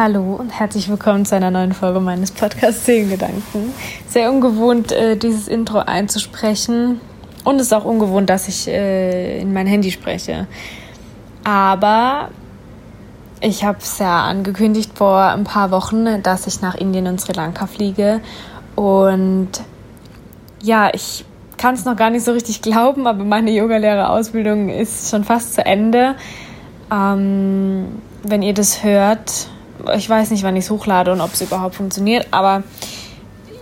Hallo und herzlich willkommen zu einer neuen Folge meines Podcasts Seelengedanken. Sehr ungewohnt, äh, dieses Intro einzusprechen. Und es ist auch ungewohnt, dass ich äh, in mein Handy spreche. Aber ich habe es ja angekündigt vor ein paar Wochen, dass ich nach Indien und Sri Lanka fliege. Und ja, ich kann es noch gar nicht so richtig glauben, aber meine Yogalehrerausbildung ist schon fast zu Ende. Ähm, wenn ihr das hört, ich weiß nicht, wann ich es hochlade und ob es überhaupt funktioniert, aber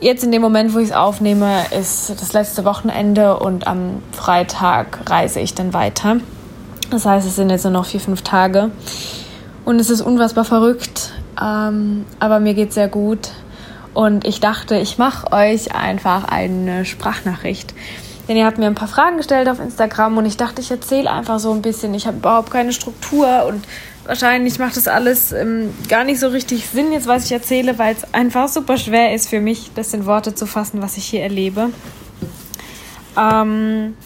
jetzt in dem Moment, wo ich es aufnehme, ist das letzte Wochenende und am Freitag reise ich dann weiter. Das heißt, es sind jetzt nur noch vier, fünf Tage. Und es ist unfassbar verrückt, ähm, aber mir geht sehr gut. Und ich dachte, ich mache euch einfach eine Sprachnachricht. Denn ihr habt mir ein paar Fragen gestellt auf Instagram und ich dachte, ich erzähle einfach so ein bisschen. Ich habe überhaupt keine Struktur und wahrscheinlich macht das alles ähm, gar nicht so richtig Sinn, jetzt was ich erzähle, weil es einfach super schwer ist für mich, das in Worte zu fassen, was ich hier erlebe. Ähm,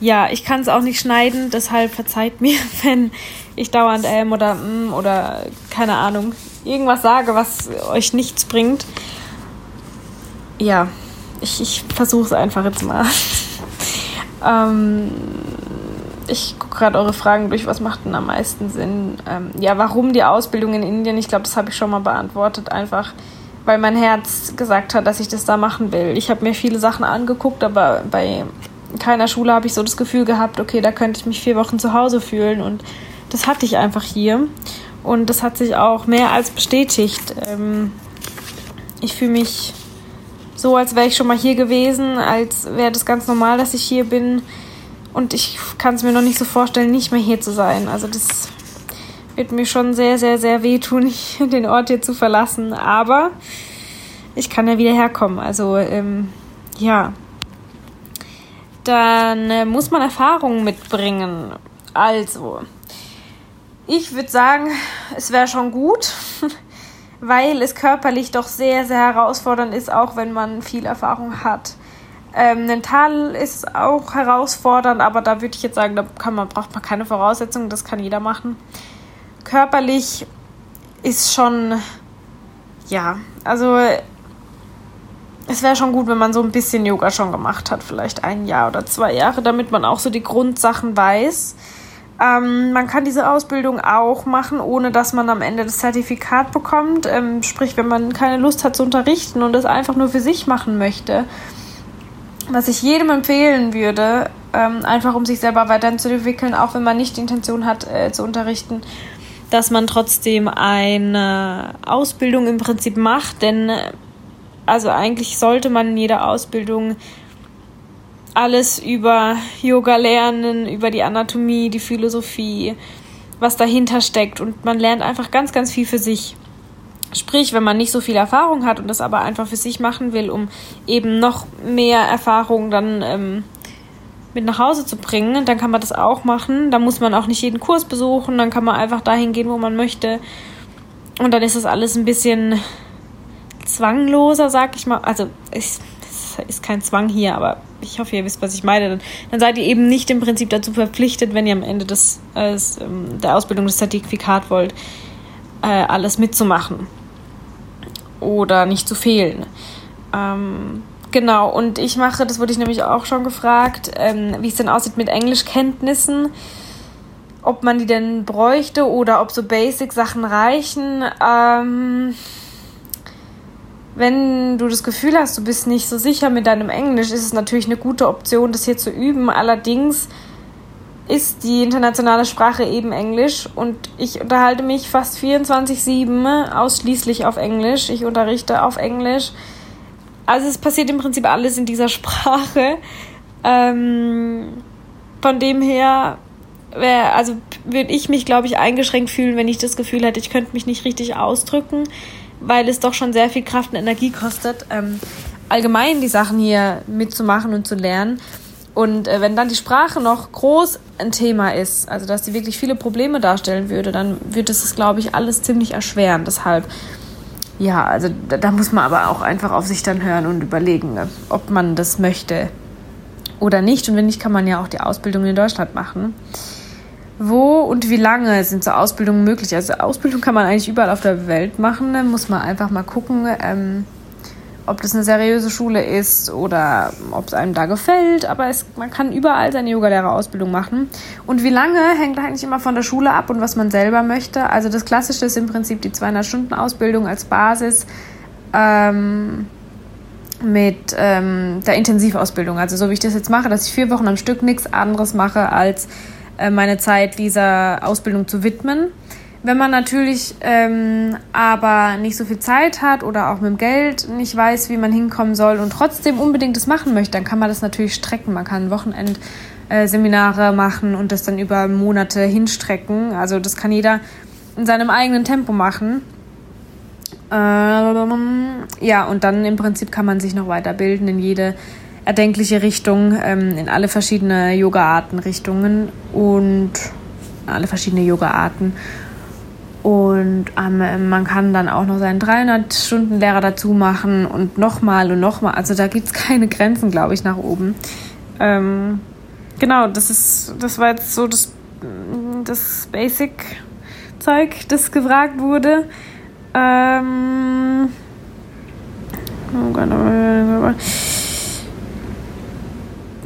ja, ich kann es auch nicht schneiden, deshalb verzeiht mir, wenn ich dauernd ähm oder mm oder keine Ahnung irgendwas sage, was euch nichts bringt. Ja, ich, ich versuche es einfach jetzt mal. ähm, ich gucke gerade eure Fragen durch, was macht denn am meisten Sinn? Ähm, ja, warum die Ausbildung in Indien? Ich glaube, das habe ich schon mal beantwortet. Einfach, weil mein Herz gesagt hat, dass ich das da machen will. Ich habe mir viele Sachen angeguckt, aber bei keiner Schule habe ich so das Gefühl gehabt, okay, da könnte ich mich vier Wochen zu Hause fühlen. Und das hatte ich einfach hier. Und das hat sich auch mehr als bestätigt. Ähm, ich fühle mich so, als wäre ich schon mal hier gewesen, als wäre das ganz normal, dass ich hier bin. Und ich kann es mir noch nicht so vorstellen, nicht mehr hier zu sein. Also das wird mir schon sehr, sehr, sehr wehtun, den Ort hier zu verlassen. Aber ich kann ja wieder herkommen. Also ähm, ja. Dann äh, muss man Erfahrungen mitbringen. Also, ich würde sagen, es wäre schon gut, weil es körperlich doch sehr, sehr herausfordernd ist, auch wenn man viel Erfahrung hat. Ähm, mental ist auch herausfordernd, aber da würde ich jetzt sagen, da kann man, braucht man keine Voraussetzungen, das kann jeder machen. Körperlich ist schon, ja, also es wäre schon gut, wenn man so ein bisschen Yoga schon gemacht hat, vielleicht ein Jahr oder zwei Jahre, damit man auch so die Grundsachen weiß. Ähm, man kann diese Ausbildung auch machen, ohne dass man am Ende das Zertifikat bekommt. Ähm, sprich, wenn man keine Lust hat zu unterrichten und es einfach nur für sich machen möchte was ich jedem empfehlen würde, ähm, einfach um sich selber weiterzuentwickeln, auch wenn man nicht die Intention hat äh, zu unterrichten, dass man trotzdem eine Ausbildung im Prinzip macht, denn äh, also eigentlich sollte man in jeder Ausbildung alles über Yoga lernen, über die Anatomie, die Philosophie, was dahinter steckt und man lernt einfach ganz, ganz viel für sich. Sprich, wenn man nicht so viel Erfahrung hat und das aber einfach für sich machen will, um eben noch mehr Erfahrung dann ähm, mit nach Hause zu bringen, dann kann man das auch machen. Da muss man auch nicht jeden Kurs besuchen, dann kann man einfach dahin gehen, wo man möchte. Und dann ist das alles ein bisschen zwangloser, sag ich mal. Also es ist kein Zwang hier, aber ich hoffe, ihr wisst, was ich meine. Dann, dann seid ihr eben nicht im Prinzip dazu verpflichtet, wenn ihr am Ende des, äh, der Ausbildung das Zertifikat wollt, äh, alles mitzumachen oder nicht zu fehlen. Ähm, genau, und ich mache, das wurde ich nämlich auch schon gefragt, ähm, wie es denn aussieht mit Englischkenntnissen, ob man die denn bräuchte oder ob so Basic-Sachen reichen. Ähm, wenn du das Gefühl hast, du bist nicht so sicher mit deinem Englisch, ist es natürlich eine gute Option, das hier zu üben. Allerdings ist die internationale Sprache eben Englisch und ich unterhalte mich fast 24-7 ausschließlich auf Englisch. Ich unterrichte auf Englisch. Also es passiert im Prinzip alles in dieser Sprache. Ähm, von dem her wär, also würde ich mich, glaube ich, eingeschränkt fühlen, wenn ich das Gefühl hätte, ich könnte mich nicht richtig ausdrücken, weil es doch schon sehr viel Kraft und Energie kostet, ähm, allgemein die Sachen hier mitzumachen und zu lernen. Und äh, wenn dann die Sprache noch groß ein Thema ist, also dass sie wirklich viele Probleme darstellen würde, dann wird es, glaube ich, alles ziemlich erschweren. Deshalb, ja, also da, da, muss man aber auch einfach auf sich dann hören und überlegen, ne, ob man das möchte oder nicht. Und wenn nicht, kann man ja auch die Ausbildung in Deutschland machen. Wo und wie lange sind so Ausbildungen möglich? Also Ausbildung kann man eigentlich überall auf der Welt machen. Da muss man einfach mal gucken, ähm, ob das eine seriöse Schule ist oder ob es einem da gefällt. Aber es, man kann überall seine Yogalehrerausbildung machen. Und wie lange hängt eigentlich immer von der Schule ab und was man selber möchte. Also das Klassische ist im Prinzip die 200-Stunden-Ausbildung als Basis. Ähm, mit ähm, der Intensivausbildung. Also so wie ich das jetzt mache, dass ich vier Wochen am Stück nichts anderes mache, als äh, meine Zeit dieser Ausbildung zu widmen. Wenn man natürlich ähm, aber nicht so viel Zeit hat oder auch mit dem Geld nicht weiß, wie man hinkommen soll und trotzdem unbedingt das machen möchte, dann kann man das natürlich strecken. Man kann Wochenendseminare äh, machen und das dann über Monate hinstrecken. Also das kann jeder in seinem eigenen Tempo machen. Ähm, ja, und dann im Prinzip kann man sich noch weiterbilden in jede erdenkliche Richtung, ähm, in alle verschiedene Yoga-Arten, Richtungen und alle verschiedene Yoga-Arten. Und ähm, man kann dann auch noch seinen 300-Stunden-Lehrer dazu machen und nochmal und nochmal. Also da gibt es keine Grenzen, glaube ich, nach oben. Ähm, genau, das ist, das war jetzt so das, das Basic-Zeug, das gefragt wurde. Ähm, oh.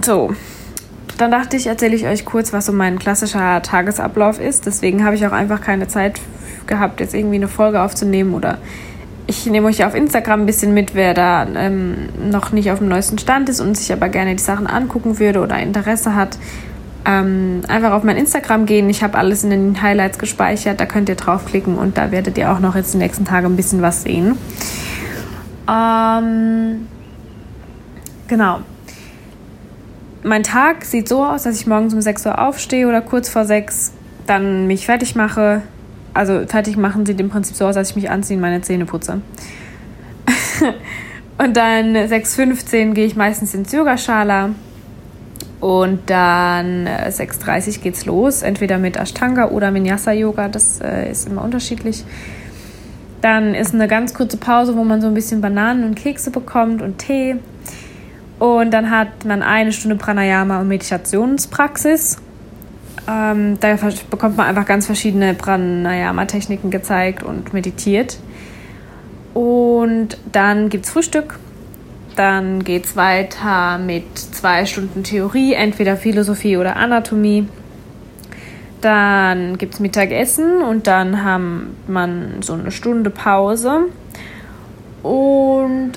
So, dann dachte ich, erzähle ich euch kurz, was so mein klassischer Tagesablauf ist. Deswegen habe ich auch einfach keine Zeit gehabt, jetzt irgendwie eine Folge aufzunehmen oder ich nehme euch auf Instagram ein bisschen mit, wer da ähm, noch nicht auf dem neuesten Stand ist und sich aber gerne die Sachen angucken würde oder Interesse hat. Ähm, einfach auf mein Instagram gehen. Ich habe alles in den Highlights gespeichert. Da könnt ihr draufklicken und da werdet ihr auch noch jetzt die nächsten Tage ein bisschen was sehen. Ähm, genau mein Tag sieht so aus, dass ich morgens um 6 Uhr aufstehe oder kurz vor 6, dann mich fertig mache. Also fertig machen sieht im Prinzip so aus, dass ich mich anziehe und meine Zähne putze. und dann 6.15 Uhr gehe ich meistens ins Yogaschala. Und dann 6.30 Uhr geht's los, entweder mit Ashtanga oder Vinyasa Yoga, das äh, ist immer unterschiedlich. Dann ist eine ganz kurze Pause, wo man so ein bisschen Bananen und Kekse bekommt und Tee. Und dann hat man eine Stunde Pranayama und Meditationspraxis. Ähm, da bekommt man einfach ganz verschiedene Pranayama-Techniken gezeigt und meditiert. Und dann gibt es Frühstück. Dann geht es weiter mit zwei Stunden Theorie, entweder Philosophie oder Anatomie. Dann gibt es Mittagessen und dann hat man so eine Stunde Pause. Und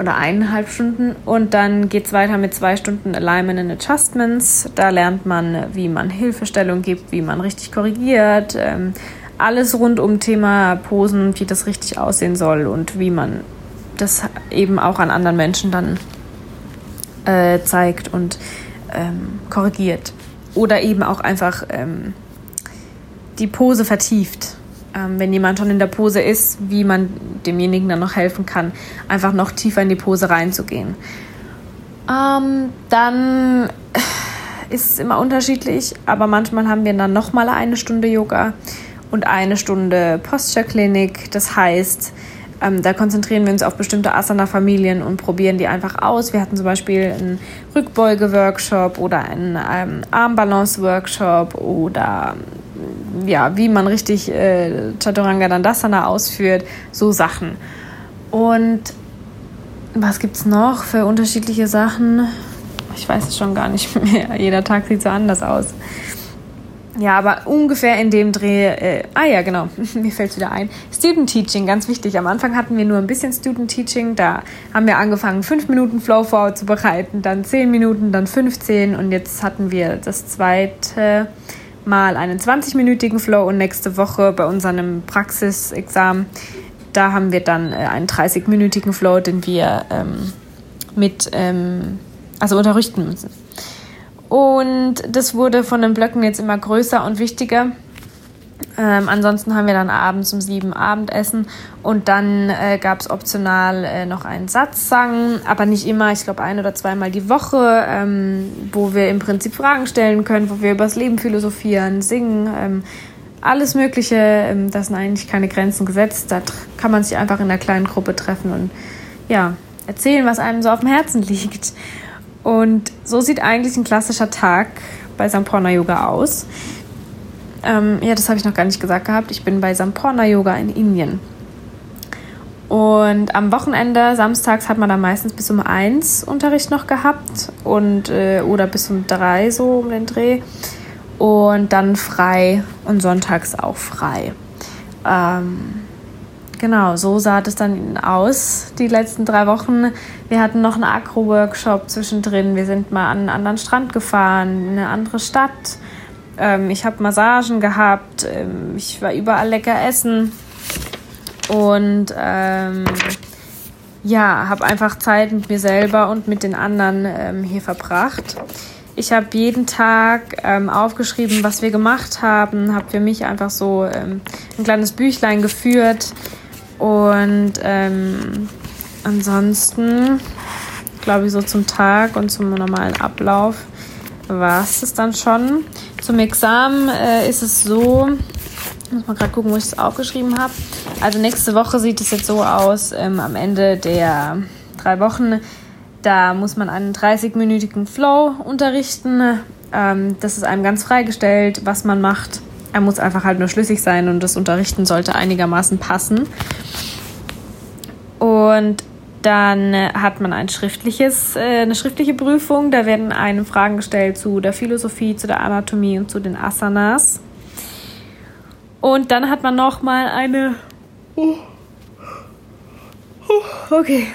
oder eineinhalb Stunden und dann geht es weiter mit zwei Stunden Alignment and Adjustments. Da lernt man, wie man Hilfestellung gibt, wie man richtig korrigiert, ähm, alles rund um Thema Posen, wie das richtig aussehen soll und wie man das eben auch an anderen Menschen dann äh, zeigt und ähm, korrigiert. Oder eben auch einfach ähm, die Pose vertieft ähm, wenn jemand schon in der Pose ist, wie man demjenigen dann noch helfen kann, einfach noch tiefer in die Pose reinzugehen. Ähm, dann ist es immer unterschiedlich, aber manchmal haben wir dann nochmal eine Stunde Yoga und eine Stunde Posture-Klinik. Das heißt, ähm, da konzentrieren wir uns auf bestimmte Asana-Familien und probieren die einfach aus. Wir hatten zum Beispiel einen Rückbeuge-Workshop oder einen ähm, Armbalance-Workshop oder ja, wie man richtig äh, Chaturanga Dandasana ausführt, so Sachen. Und was gibt es noch für unterschiedliche Sachen? Ich weiß es schon gar nicht mehr. Jeder Tag sieht so anders aus. Ja, aber ungefähr in dem Dreh. Äh, ah ja, genau, mir fällt es wieder ein. Student Teaching, ganz wichtig. Am Anfang hatten wir nur ein bisschen Student Teaching. Da haben wir angefangen, fünf Minuten Flow vorzubereiten, dann zehn Minuten, dann 15 und jetzt hatten wir das zweite mal einen 20-minütigen Flow und nächste Woche bei unserem Praxisexamen, da haben wir dann äh, einen 30-minütigen Flow, den wir ähm, mit, ähm, also unterrichten müssen. Und das wurde von den Blöcken jetzt immer größer und wichtiger. Ähm, ansonsten haben wir dann abends um sieben Abendessen und dann äh, gab es optional äh, noch einen Satzsang, aber nicht immer, ich glaube ein oder zweimal die Woche, ähm, wo wir im Prinzip Fragen stellen können, wo wir über das Leben philosophieren, singen, ähm, alles Mögliche. Ähm, das sind eigentlich keine Grenzen gesetzt. Da kann man sich einfach in einer kleinen Gruppe treffen und ja, erzählen, was einem so auf dem Herzen liegt. Und so sieht eigentlich ein klassischer Tag bei Sampurna Yoga aus. Ähm, ja, das habe ich noch gar nicht gesagt gehabt, ich bin bei Sampurna Yoga in Indien. Und am Wochenende, samstags, hat man dann meistens bis um eins Unterricht noch gehabt und äh, oder bis um drei so um den Dreh. Und dann frei und sonntags auch frei. Ähm, genau, so sah das dann aus, die letzten drei Wochen. Wir hatten noch einen Agro-Workshop zwischendrin. Wir sind mal an einen anderen Strand gefahren, in eine andere Stadt. Ähm, ich habe Massagen gehabt. Ähm, ich war überall lecker essen. Und ähm, ja, habe einfach Zeit mit mir selber und mit den anderen ähm, hier verbracht. Ich habe jeden Tag ähm, aufgeschrieben, was wir gemacht haben, habe für mich einfach so ähm, ein kleines Büchlein geführt und ähm, ansonsten, glaube ich, so zum Tag und zum normalen Ablauf war es dann schon. Zum Examen äh, ist es so, muss mal gerade gucken, wo ich es aufgeschrieben habe. Also nächste Woche sieht es jetzt so aus, ähm, am Ende der drei Wochen, da muss man einen 30-minütigen Flow unterrichten. Ähm, das ist einem ganz freigestellt, was man macht. Er muss einfach halt nur schlüssig sein und das Unterrichten sollte einigermaßen passen. Und dann hat man ein schriftliches, äh, eine schriftliche Prüfung. Da werden einem Fragen gestellt zu der Philosophie, zu der Anatomie und zu den Asanas. Und dann hat man noch mal eine. Oh, okay.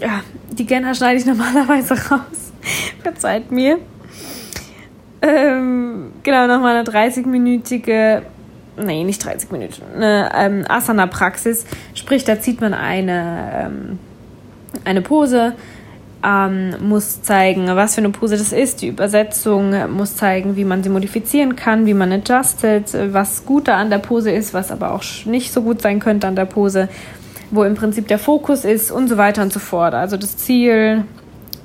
Ja, die Genner schneide ich normalerweise raus. Verzeiht mir. Ähm, genau, nochmal eine 30-minütige, nee, nicht 30 Minuten, eine ähm, Asana-Praxis. Sprich, da zieht man eine, ähm, eine Pose, ähm, muss zeigen, was für eine Pose das ist. Die Übersetzung muss zeigen, wie man sie modifizieren kann, wie man adjustet, was guter an der Pose ist, was aber auch nicht so gut sein könnte an der Pose, wo im Prinzip der Fokus ist und so weiter und so fort. Also das Ziel,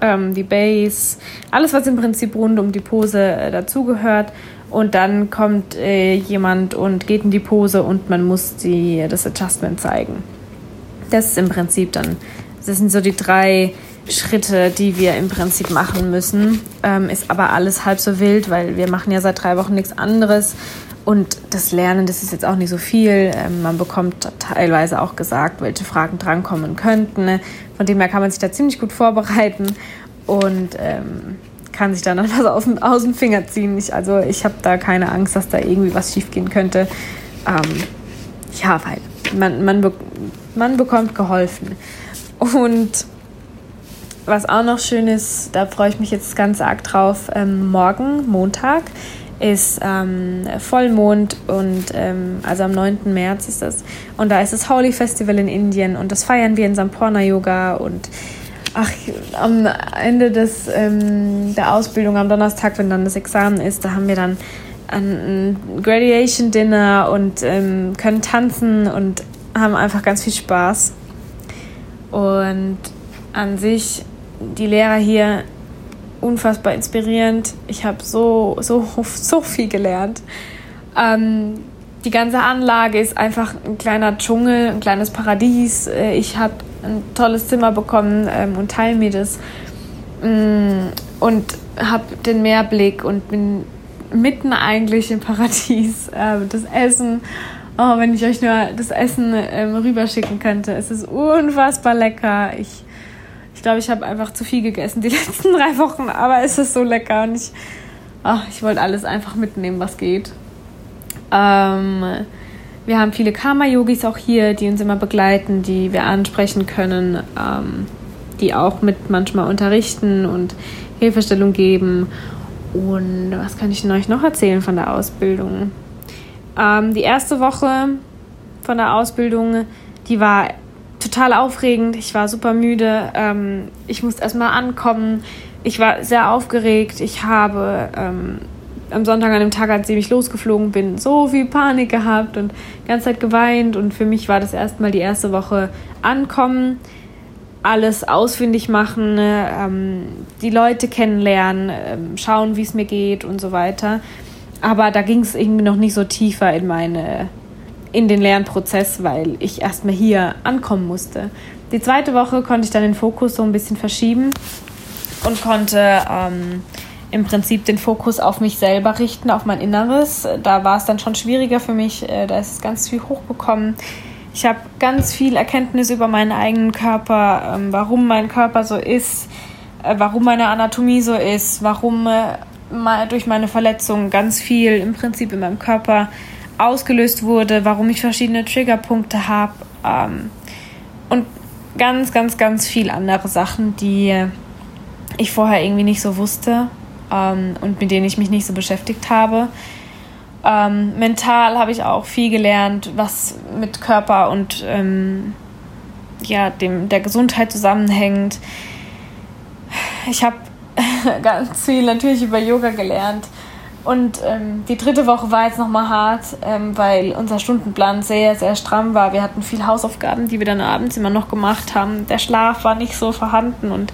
ähm, die Base, alles, was im Prinzip rund um die Pose äh, dazugehört. Und dann kommt äh, jemand und geht in die Pose und man muss die, das Adjustment zeigen. Das ist im Prinzip dann, das sind so die drei Schritte, die wir im Prinzip machen müssen. Ähm, ist aber alles halb so wild, weil wir machen ja seit drei Wochen nichts anderes. Und das Lernen, das ist jetzt auch nicht so viel. Ähm, man bekommt teilweise auch gesagt, welche Fragen drankommen könnten. Von dem her kann man sich da ziemlich gut vorbereiten und ähm, kann sich dann was aus, aus dem Finger ziehen. Ich, also ich habe da keine Angst, dass da irgendwie was schiefgehen könnte. Ähm, ja, weil man, man, man bekommt geholfen. Und was auch noch schön ist, da freue ich mich jetzt ganz arg drauf, ähm, morgen, Montag, ist ähm, Vollmond und ähm, also am 9. März ist das. Und da ist das Holi Festival in Indien und das feiern wir in Sampurna Yoga und ach, am Ende des, ähm, der Ausbildung am Donnerstag, wenn dann das Examen ist, da haben wir dann ein Graduation Dinner und ähm, können tanzen und haben einfach ganz viel Spaß. Und an sich die Lehrer hier unfassbar inspirierend. Ich habe so, so, so viel gelernt. Ähm, die ganze Anlage ist einfach ein kleiner Dschungel, ein kleines Paradies. Äh, ich habe ein tolles Zimmer bekommen ähm, und teile mir das. Mm, und habe den Meerblick und bin mitten eigentlich im Paradies. Äh, das Essen, oh, wenn ich euch nur das Essen ähm, rüberschicken könnte. Es ist unfassbar lecker. Ich glaube, ich habe einfach zu viel gegessen die letzten drei Wochen, aber es ist so lecker und ich, ach, ich wollte alles einfach mitnehmen, was geht. Ähm, wir haben viele Karma-Yogis auch hier, die uns immer begleiten, die wir ansprechen können, ähm, die auch mit manchmal unterrichten und Hilfestellung geben. Und was kann ich denn euch noch erzählen von der Ausbildung? Ähm, die erste Woche von der Ausbildung, die war total aufregend. Ich war super müde. Ähm, ich musste erstmal ankommen. Ich war sehr aufgeregt. Ich habe ähm, am Sonntag an dem Tag, als ich losgeflogen bin, so viel Panik gehabt und die ganze Zeit geweint. Und für mich war das erstmal die erste Woche ankommen, alles ausfindig machen, ähm, die Leute kennenlernen, ähm, schauen, wie es mir geht und so weiter. Aber da ging es irgendwie noch nicht so tiefer in meine in den Lernprozess, weil ich erstmal hier ankommen musste. Die zweite Woche konnte ich dann den Fokus so ein bisschen verschieben und konnte ähm, im Prinzip den Fokus auf mich selber richten, auf mein Inneres. Da war es dann schon schwieriger für mich. Äh, da ist ganz viel hochgekommen. Ich habe ganz viel Erkenntnis über meinen eigenen Körper, ähm, warum mein Körper so ist, äh, warum meine Anatomie so ist, warum äh, durch meine Verletzung ganz viel im Prinzip in meinem Körper ausgelöst wurde, warum ich verschiedene Triggerpunkte habe ähm, und ganz, ganz, ganz viel andere Sachen, die ich vorher irgendwie nicht so wusste ähm, und mit denen ich mich nicht so beschäftigt habe. Ähm, mental habe ich auch viel gelernt, was mit Körper und ähm, ja, dem, der Gesundheit zusammenhängt. Ich habe ganz viel natürlich über Yoga gelernt. Und ähm, die dritte Woche war jetzt nochmal hart, ähm, weil unser Stundenplan sehr, sehr stramm war. Wir hatten viel Hausaufgaben, die wir dann abends immer noch gemacht haben. Der Schlaf war nicht so vorhanden und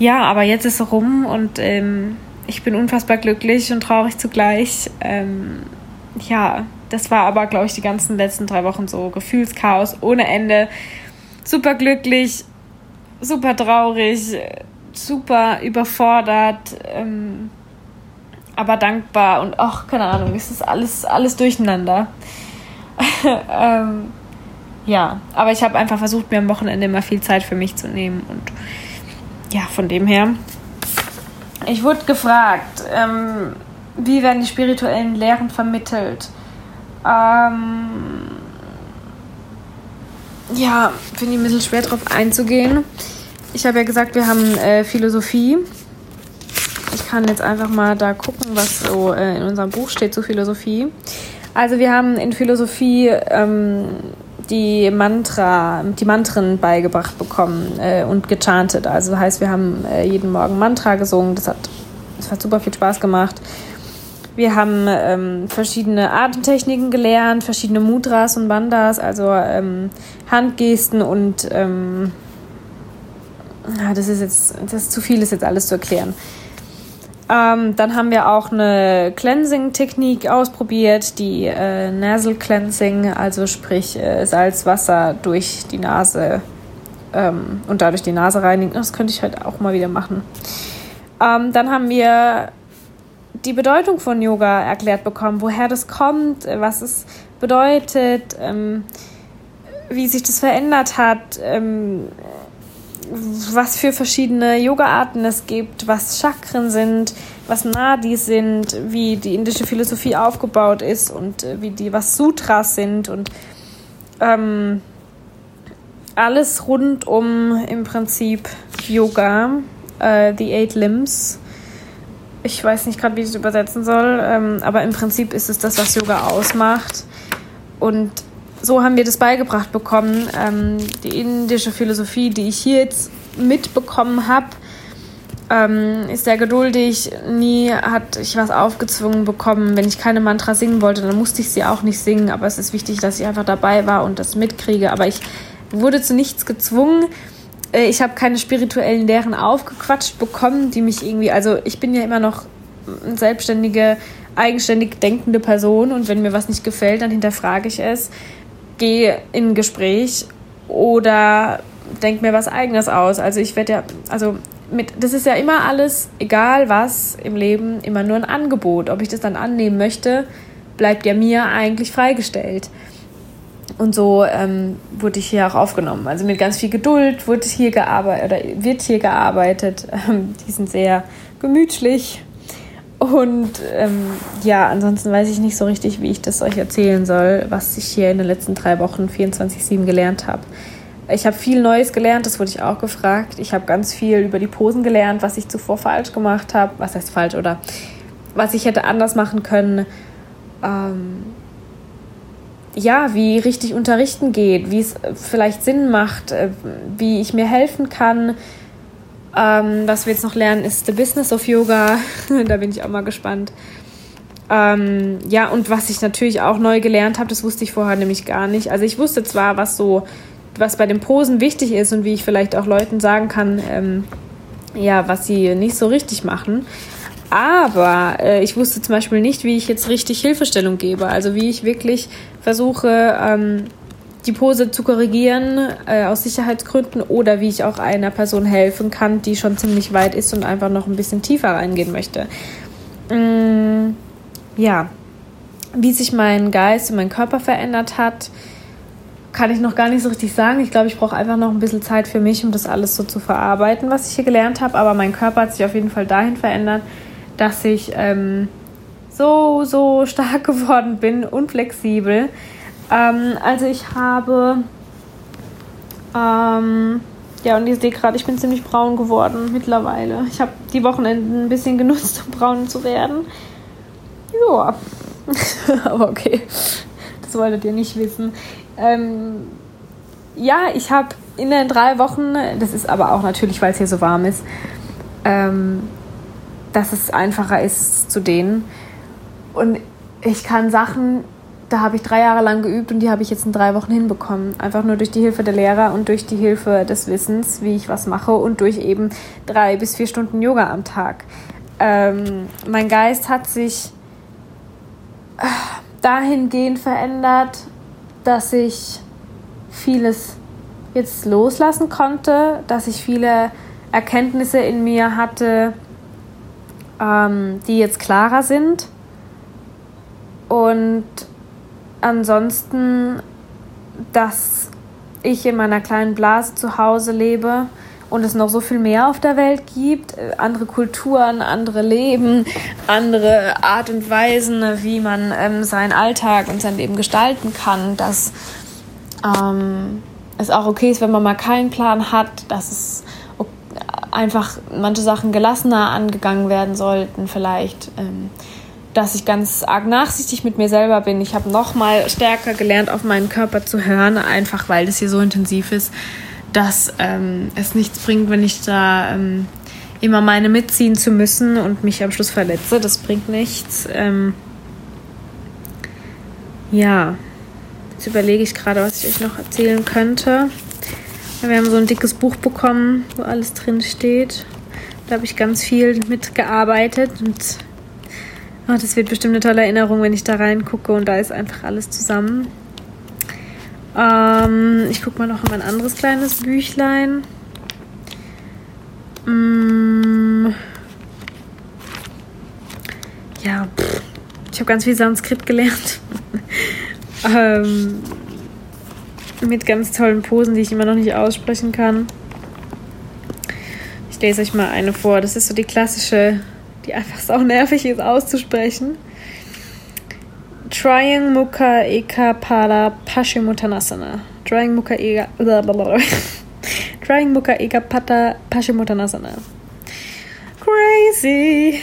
ja, aber jetzt ist es rum und ähm, ich bin unfassbar glücklich und traurig zugleich. Ähm, ja, das war aber, glaube ich, die ganzen letzten drei Wochen so Gefühlschaos ohne Ende. Super glücklich, super traurig, super überfordert, ähm, aber dankbar und ach, keine Ahnung, es ist alles, alles durcheinander. ähm, ja, aber ich habe einfach versucht, mir am Wochenende immer viel Zeit für mich zu nehmen und ja, von dem her. Ich wurde gefragt, ähm, wie werden die spirituellen Lehren vermittelt? Ähm, ja, finde ich ein bisschen schwer darauf einzugehen. Ich habe ja gesagt, wir haben äh, Philosophie. Ich kann jetzt einfach mal da gucken, was so äh, in unserem Buch steht zu Philosophie. Also wir haben in Philosophie ähm, die Mantra, die Mantren beigebracht bekommen äh, und gechantet. Also das heißt, wir haben äh, jeden Morgen Mantra gesungen. Das hat, das hat super viel Spaß gemacht. Wir haben ähm, verschiedene Atemtechniken gelernt, verschiedene Mudras und Bandas, also ähm, Handgesten und ähm, das ist jetzt das ist zu viel, ist jetzt alles zu erklären. Ähm, dann haben wir auch eine Cleansing-Technik ausprobiert, die äh, Nasal Cleansing, also sprich äh, Salzwasser durch die Nase ähm, und dadurch die Nase reinigen. Das könnte ich heute auch mal wieder machen. Ähm, dann haben wir die Bedeutung von Yoga erklärt bekommen, woher das kommt, was es bedeutet, ähm, wie sich das verändert hat ähm, was für verschiedene Yoga-Arten es gibt, was Chakren sind, was Nadis sind, wie die indische Philosophie aufgebaut ist und äh, wie die, was Sutras sind und ähm, alles rund um im Prinzip Yoga, äh, The Eight Limbs. Ich weiß nicht gerade, wie ich es übersetzen soll, ähm, aber im Prinzip ist es das, was Yoga ausmacht. Und so haben wir das beigebracht bekommen. Ähm, die indische Philosophie, die ich hier jetzt mitbekommen habe, ähm, ist sehr geduldig. Nie hat ich was aufgezwungen bekommen. Wenn ich keine Mantra singen wollte, dann musste ich sie auch nicht singen. Aber es ist wichtig, dass ich einfach dabei war und das mitkriege. Aber ich wurde zu nichts gezwungen. Äh, ich habe keine spirituellen Lehren aufgequatscht bekommen, die mich irgendwie, also ich bin ja immer noch eine selbstständige, eigenständig denkende Person und wenn mir was nicht gefällt, dann hinterfrage ich es gehe in ein Gespräch oder denke mir was eigenes aus. Also ich werde ja, also mit, das ist ja immer alles, egal was im Leben, immer nur ein Angebot. Ob ich das dann annehmen möchte, bleibt ja mir eigentlich freigestellt. Und so ähm, wurde ich hier auch aufgenommen. Also mit ganz viel Geduld wurde hier gearbeitet oder wird hier gearbeitet. Ähm, die sind sehr gemütlich und ähm, ja, ansonsten weiß ich nicht so richtig, wie ich das euch erzählen soll, was ich hier in den letzten drei Wochen 24-7 gelernt habe. Ich habe viel Neues gelernt, das wurde ich auch gefragt. Ich habe ganz viel über die Posen gelernt, was ich zuvor falsch gemacht habe. Was heißt falsch oder was ich hätte anders machen können. Ähm, ja, wie richtig unterrichten geht, wie es vielleicht Sinn macht, äh, wie ich mir helfen kann, ähm, was wir jetzt noch lernen, ist The Business of Yoga. da bin ich auch mal gespannt. Ähm, ja, und was ich natürlich auch neu gelernt habe, das wusste ich vorher nämlich gar nicht. Also ich wusste zwar, was so, was bei den Posen wichtig ist und wie ich vielleicht auch Leuten sagen kann, ähm, ja, was sie nicht so richtig machen. Aber äh, ich wusste zum Beispiel nicht, wie ich jetzt richtig Hilfestellung gebe. Also wie ich wirklich versuche, ähm, die Pose zu korrigieren äh, aus Sicherheitsgründen oder wie ich auch einer Person helfen kann, die schon ziemlich weit ist und einfach noch ein bisschen tiefer reingehen möchte. Mm, ja, wie sich mein Geist und mein Körper verändert hat, kann ich noch gar nicht so richtig sagen. Ich glaube, ich brauche einfach noch ein bisschen Zeit für mich, um das alles so zu verarbeiten, was ich hier gelernt habe. Aber mein Körper hat sich auf jeden Fall dahin verändert, dass ich ähm, so, so stark geworden bin und flexibel. Ähm, also ich habe, ähm, ja, und ich sehe gerade, ich bin ziemlich braun geworden mittlerweile. Ich habe die Wochenenden ein bisschen genutzt, um braun zu werden. Ja, aber okay, das wolltet ihr nicht wissen. Ähm, ja, ich habe in den drei Wochen, das ist aber auch natürlich, weil es hier so warm ist, ähm, dass es einfacher ist zu dehnen. Und ich kann Sachen, da habe ich drei Jahre lang geübt und die habe ich jetzt in drei Wochen hinbekommen. Einfach nur durch die Hilfe der Lehrer und durch die Hilfe des Wissens, wie ich was mache und durch eben drei bis vier Stunden Yoga am Tag. Ähm, mein Geist hat sich äh, dahingehend verändert, dass ich vieles jetzt loslassen konnte, dass ich viele Erkenntnisse in mir hatte, ähm, die jetzt klarer sind. Und ansonsten, dass ich in meiner kleinen Blase zu Hause lebe und es noch so viel mehr auf der Welt gibt, äh, andere Kulturen, andere Leben, andere Art und Weisen, wie man ähm, seinen Alltag und sein Leben gestalten kann, dass ähm, es auch okay ist, wenn man mal keinen Plan hat, dass es einfach manche Sachen gelassener angegangen werden sollten, vielleicht. Ähm, dass ich ganz arg nachsichtig mit mir selber bin. Ich habe noch mal stärker gelernt, auf meinen Körper zu hören, einfach weil das hier so intensiv ist dass ähm, es nichts bringt, wenn ich da ähm, immer meine mitziehen zu müssen und mich am Schluss verletze. Das bringt nichts. Ähm, ja, jetzt überlege ich gerade, was ich euch noch erzählen könnte. Wir haben so ein dickes Buch bekommen, wo alles drin steht. Da habe ich ganz viel mitgearbeitet und oh, das wird bestimmt eine tolle Erinnerung, wenn ich da reingucke und da ist einfach alles zusammen. Ähm, ich gucke mal noch in mein anderes kleines Büchlein. Mm. Ja, pff. ich habe ganz viel Sanskrit gelernt. ähm, mit ganz tollen Posen, die ich immer noch nicht aussprechen kann. Ich lese euch mal eine vor. Das ist so die klassische, die einfach so nervig ist auszusprechen. Trying Mukha Eka Pala Paschimottanasana. Trying Mukha Eka. Trying Mukha Eka Pata Paschimottanasana. Crazy.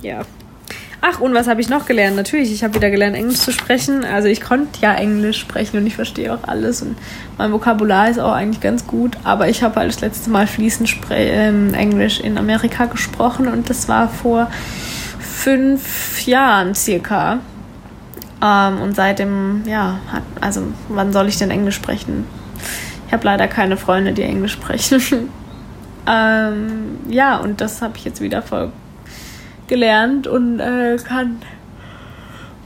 Ja. Ach, und was habe ich noch gelernt? Natürlich, ich habe wieder gelernt, Englisch zu sprechen. Also ich konnte ja Englisch sprechen und ich verstehe auch alles. Und mein Vokabular ist auch eigentlich ganz gut. Aber ich habe halt das letzte Mal fließend ähm, Englisch in Amerika gesprochen und das war vor fünf Jahren circa. Ähm, und seitdem, ja, hat, also wann soll ich denn Englisch sprechen? Ich habe leider keine Freunde, die Englisch sprechen. ähm, ja, und das habe ich jetzt wieder voll gelernt und äh, kann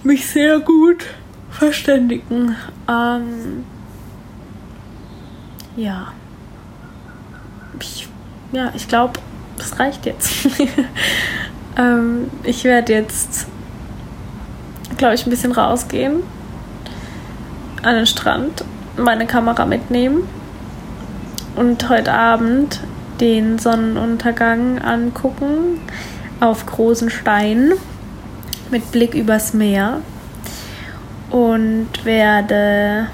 mich sehr gut verständigen. Ähm, ja. Ich, ja, ich glaube, das reicht jetzt. ähm, ich werde jetzt glaube ich, ein bisschen rausgehen, an den Strand, meine Kamera mitnehmen und heute Abend den Sonnenuntergang angucken auf großen Steinen mit Blick übers Meer und werde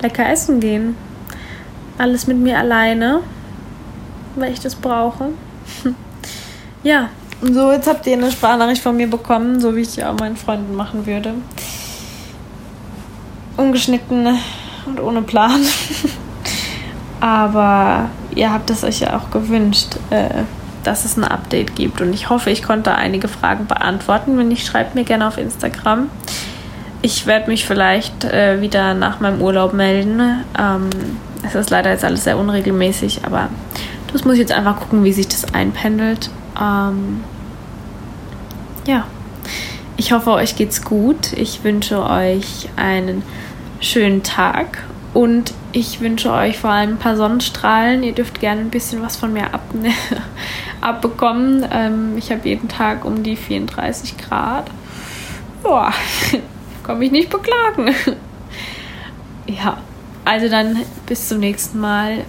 lecker essen gehen. Alles mit mir alleine, weil ich das brauche. ja, so, jetzt habt ihr eine Sprachnachricht von mir bekommen, so wie ich die auch meinen Freunden machen würde. Ungeschnitten und ohne Plan. Aber ihr habt es euch ja auch gewünscht, äh, dass es ein Update gibt. Und ich hoffe, ich konnte einige Fragen beantworten. Wenn nicht, schreibt mir gerne auf Instagram. Ich werde mich vielleicht äh, wieder nach meinem Urlaub melden. Ähm, es ist leider jetzt alles sehr unregelmäßig, aber das muss ich jetzt einfach gucken, wie sich das einpendelt. Ähm, ja, ich hoffe, euch geht's gut. Ich wünsche euch einen schönen Tag und ich wünsche euch vor allem ein paar Sonnenstrahlen. Ihr dürft gerne ein bisschen was von mir ab abbekommen. Ähm, ich habe jeden Tag um die 34 Grad. Boah, kann mich nicht beklagen. ja, also dann bis zum nächsten Mal.